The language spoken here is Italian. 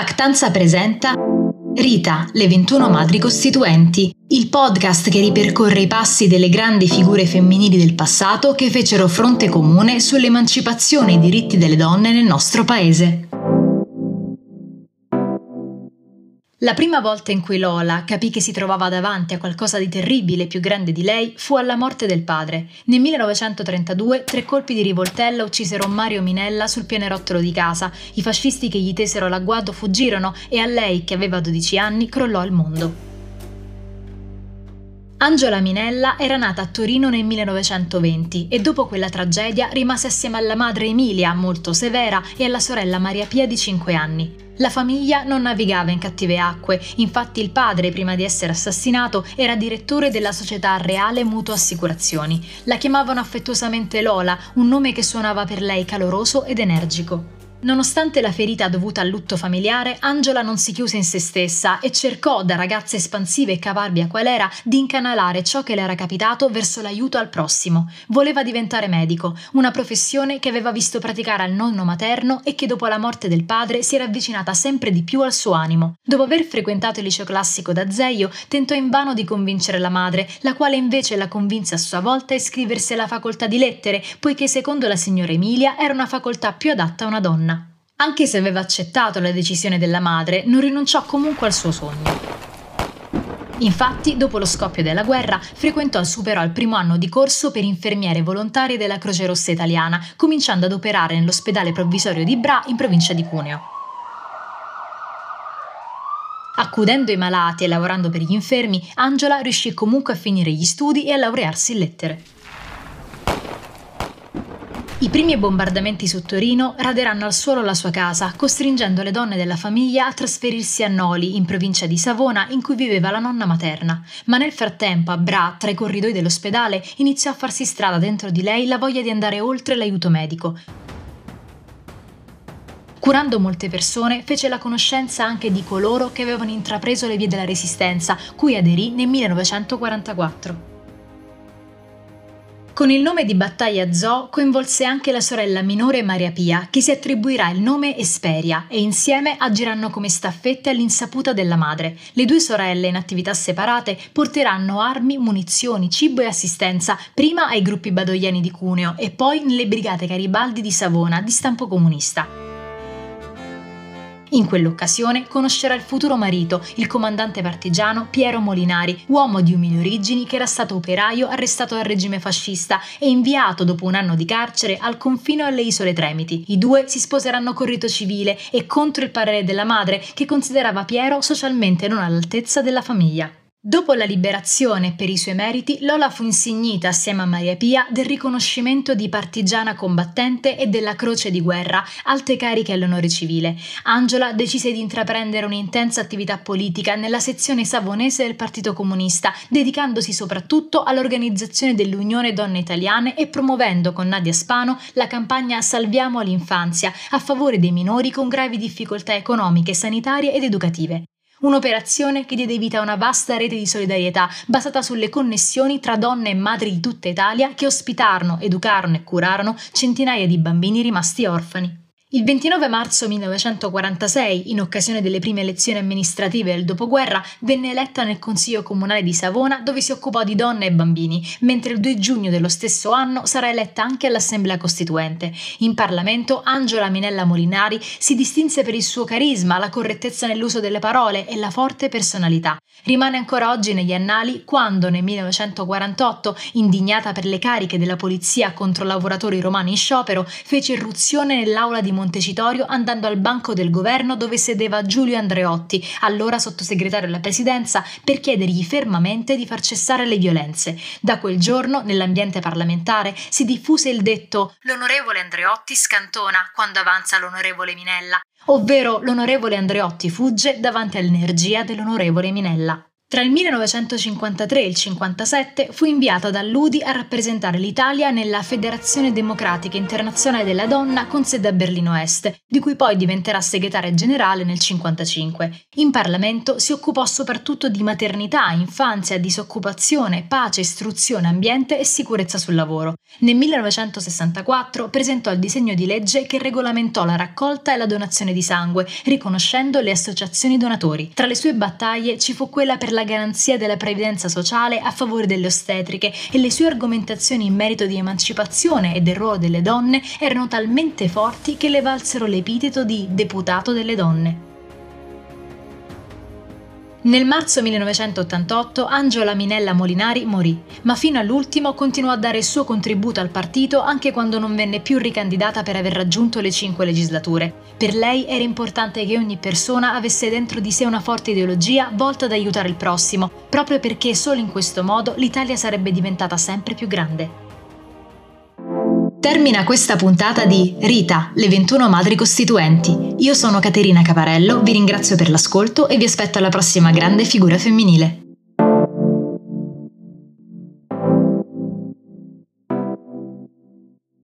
Pactanza presenta Rita, le 21 madri costituenti, il podcast che ripercorre i passi delle grandi figure femminili del passato che fecero fronte comune sull'emancipazione e i diritti delle donne nel nostro paese. La prima volta in cui Lola capì che si trovava davanti a qualcosa di terribile più grande di lei fu alla morte del padre. Nel 1932 tre colpi di rivoltella uccisero Mario Minella sul pianerottolo di casa. I fascisti che gli tesero l'agguato fuggirono e a lei, che aveva 12 anni, crollò il mondo. Angela Minella era nata a Torino nel 1920 e dopo quella tragedia rimase assieme alla madre Emilia, molto severa, e alla sorella Maria Pia di 5 anni. La famiglia non navigava in cattive acque, infatti il padre, prima di essere assassinato, era direttore della società Reale Mutuo Assicurazioni. La chiamavano affettuosamente Lola, un nome che suonava per lei caloroso ed energico. Nonostante la ferita dovuta al lutto familiare, Angela non si chiuse in se stessa e cercò, da ragazza espansiva e caparbia qual era, di incanalare ciò che le era capitato verso l'aiuto al prossimo. Voleva diventare medico, una professione che aveva visto praticare al nonno materno e che dopo la morte del padre si era avvicinata sempre di più al suo animo. Dopo aver frequentato il liceo classico da Zeio, tentò invano di convincere la madre, la quale invece la convinse a sua volta a iscriversi alla facoltà di lettere, poiché secondo la signora Emilia era una facoltà più adatta a una donna. Anche se aveva accettato la decisione della madre, non rinunciò comunque al suo sogno. Infatti, dopo lo scoppio della guerra, frequentò e superò il primo anno di corso per infermiere volontari della Croce Rossa Italiana, cominciando ad operare nell'ospedale provvisorio di Bra in provincia di Cuneo. Accudendo i malati e lavorando per gli infermi, Angela riuscì comunque a finire gli studi e a laurearsi in lettere. I primi bombardamenti su Torino raderanno al suolo la sua casa, costringendo le donne della famiglia a trasferirsi a Noli, in provincia di Savona, in cui viveva la nonna materna. Ma nel frattempo, a Bra, tra i corridoi dell'ospedale, iniziò a farsi strada dentro di lei la voglia di andare oltre l'aiuto medico. Curando molte persone, fece la conoscenza anche di coloro che avevano intrapreso le vie della Resistenza, cui aderì nel 1944. Con il nome di Battaglia Zoo coinvolse anche la sorella minore Maria Pia, che si attribuirà il nome Esperia e insieme agiranno come staffette all'insaputa della madre. Le due sorelle, in attività separate, porteranno armi, munizioni, cibo e assistenza prima ai gruppi badoiani di Cuneo e poi nelle brigate Garibaldi di Savona di stampo comunista. In quell'occasione conoscerà il futuro marito, il comandante partigiano Piero Molinari, uomo di umili origini che era stato operaio arrestato dal regime fascista e inviato dopo un anno di carcere al confino alle isole Tremiti. I due si sposeranno con rito civile e contro il parere della madre che considerava Piero socialmente non all'altezza della famiglia. Dopo la liberazione per i suoi meriti, Lola fu insignita assieme a Maria Pia del riconoscimento di partigiana combattente e della croce di guerra, alte cariche all'onore civile. Angela decise di intraprendere un'intensa attività politica nella sezione savonese del Partito Comunista, dedicandosi soprattutto all'organizzazione dell'Unione Donne Italiane e promuovendo con Nadia Spano la campagna Salviamo l'infanzia a favore dei minori con gravi difficoltà economiche, sanitarie ed educative. Un'operazione che diede vita a una vasta rete di solidarietà basata sulle connessioni tra donne e madri di tutta Italia che ospitarono, educarono e curarono centinaia di bambini rimasti orfani. Il 29 marzo 1946, in occasione delle prime elezioni amministrative del dopoguerra, venne eletta nel Consiglio Comunale di Savona dove si occupò di donne e bambini, mentre il 2 giugno dello stesso anno sarà eletta anche all'Assemblea Costituente. In Parlamento Angela Minella Molinari si distinse per il suo carisma, la correttezza nell'uso delle parole e la forte personalità. Rimane ancora oggi negli annali quando nel 1948, indignata per le cariche della polizia contro lavoratori romani in sciopero, fece irruzione nell'aula di Montecitorio andando al banco del governo dove sedeva Giulio Andreotti, allora sottosegretario alla presidenza, per chiedergli fermamente di far cessare le violenze. Da quel giorno, nell'ambiente parlamentare, si diffuse il detto L'onorevole Andreotti scantona quando avanza l'onorevole Minella, ovvero l'onorevole Andreotti fugge davanti all'energia dell'onorevole Minella. Tra il 1953 e il 1957 fu inviata da Ludi a rappresentare l'Italia nella Federazione Democratica Internazionale della Donna con sede a Berlino Est, di cui poi diventerà segretaria generale nel 1955. In Parlamento si occupò soprattutto di maternità, infanzia, disoccupazione, pace, istruzione, ambiente e sicurezza sul lavoro. Nel 1964 presentò il disegno di legge che regolamentò la raccolta e la donazione di sangue, riconoscendo le associazioni donatori. Tra le sue battaglie ci fu quella per la la garanzia della previdenza sociale a favore delle ostetriche e le sue argomentazioni in merito di emancipazione e del ruolo delle donne erano talmente forti che le valsero l'epiteto di deputato delle donne. Nel marzo 1988 Angela Minella Molinari morì, ma fino all'ultimo continuò a dare il suo contributo al partito anche quando non venne più ricandidata per aver raggiunto le cinque legislature. Per lei era importante che ogni persona avesse dentro di sé una forte ideologia volta ad aiutare il prossimo, proprio perché solo in questo modo l'Italia sarebbe diventata sempre più grande. Termina questa puntata di Rita, le 21 madri costituenti. Io sono Caterina Caparello, vi ringrazio per l'ascolto e vi aspetto alla prossima grande figura femminile.